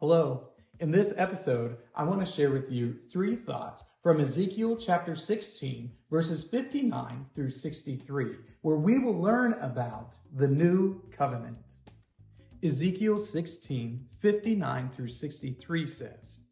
Hello. In this episode, I want to share with you three thoughts from Ezekiel chapter 16, verses 59 through 63, where we will learn about the new covenant. Ezekiel 16, 59 through 63 says,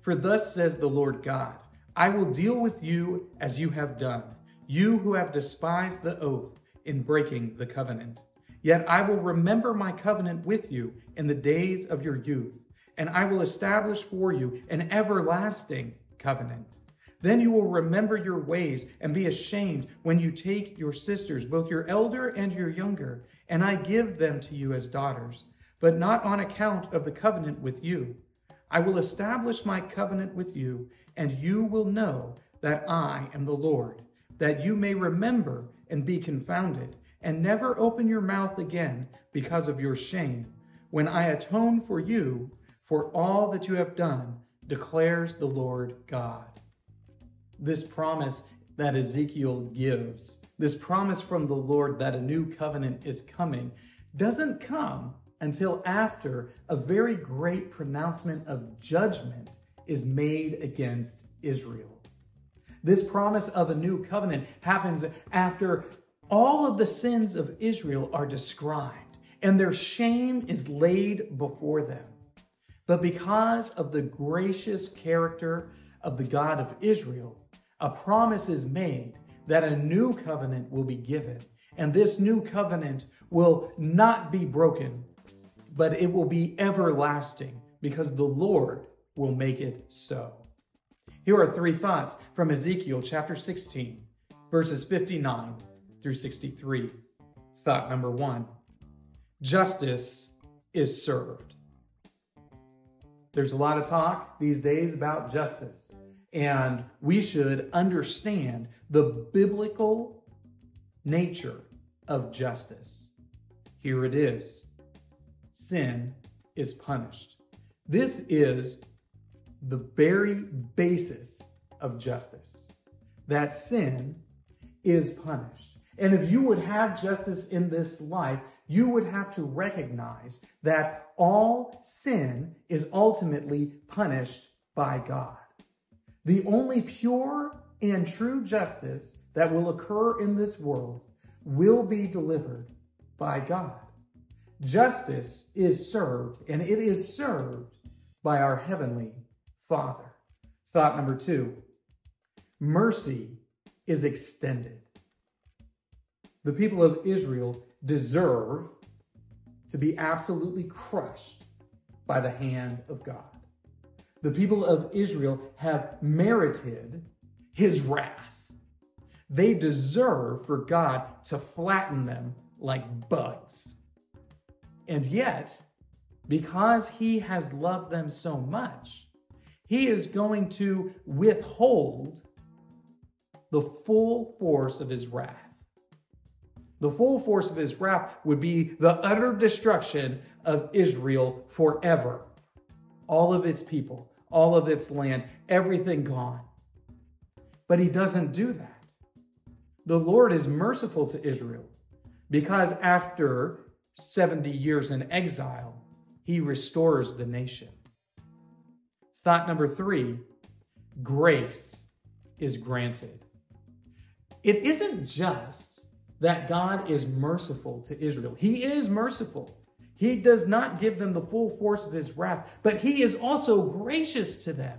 For thus says the Lord God, I will deal with you as you have done, you who have despised the oath in breaking the covenant. Yet I will remember my covenant with you in the days of your youth and I will establish for you an everlasting covenant. Then you will remember your ways and be ashamed when you take your sisters, both your elder and your younger, and I give them to you as daughters, but not on account of the covenant with you. I will establish my covenant with you, and you will know that I am the Lord, that you may remember and be confounded, and never open your mouth again because of your shame, when I atone for you for all that you have done, declares the Lord God. This promise that Ezekiel gives, this promise from the Lord that a new covenant is coming, doesn't come until after a very great pronouncement of judgment is made against Israel. This promise of a new covenant happens after all of the sins of Israel are described and their shame is laid before them. But because of the gracious character of the God of Israel, a promise is made that a new covenant will be given. And this new covenant will not be broken, but it will be everlasting because the Lord will make it so. Here are three thoughts from Ezekiel chapter 16, verses 59 through 63. Thought number one justice is served. There's a lot of talk these days about justice, and we should understand the biblical nature of justice. Here it is sin is punished. This is the very basis of justice that sin is punished. And if you would have justice in this life, you would have to recognize that all sin is ultimately punished by God. The only pure and true justice that will occur in this world will be delivered by God. Justice is served, and it is served by our Heavenly Father. Thought number two mercy is extended the people of Israel deserve to be absolutely crushed by the hand of God. The people of Israel have merited his wrath. They deserve for God to flatten them like bugs. And yet, because he has loved them so much, he is going to withhold the full force of his wrath. The full force of his wrath would be the utter destruction of Israel forever. All of its people, all of its land, everything gone. But he doesn't do that. The Lord is merciful to Israel because after 70 years in exile, he restores the nation. Thought number three grace is granted. It isn't just that God is merciful to Israel. He is merciful. He does not give them the full force of his wrath, but he is also gracious to them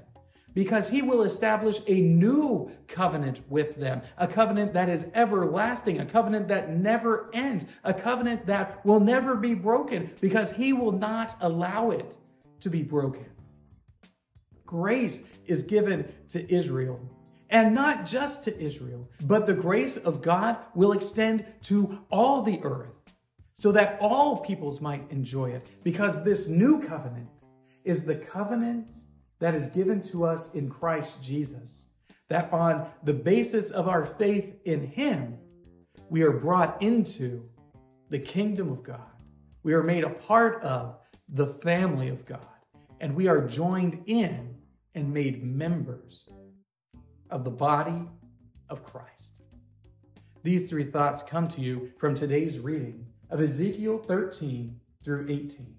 because he will establish a new covenant with them, a covenant that is everlasting, a covenant that never ends, a covenant that will never be broken because he will not allow it to be broken. Grace is given to Israel and not just to Israel, but the grace of God will extend to all the earth so that all peoples might enjoy it. Because this new covenant is the covenant that is given to us in Christ Jesus, that on the basis of our faith in Him, we are brought into the kingdom of God. We are made a part of the family of God, and we are joined in and made members of the body of Christ. These three thoughts come to you from today's reading of Ezekiel 13 through 18.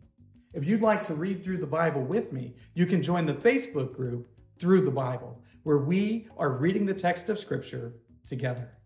If you'd like to read through the Bible with me, you can join the Facebook group Through the Bible, where we are reading the text of Scripture together.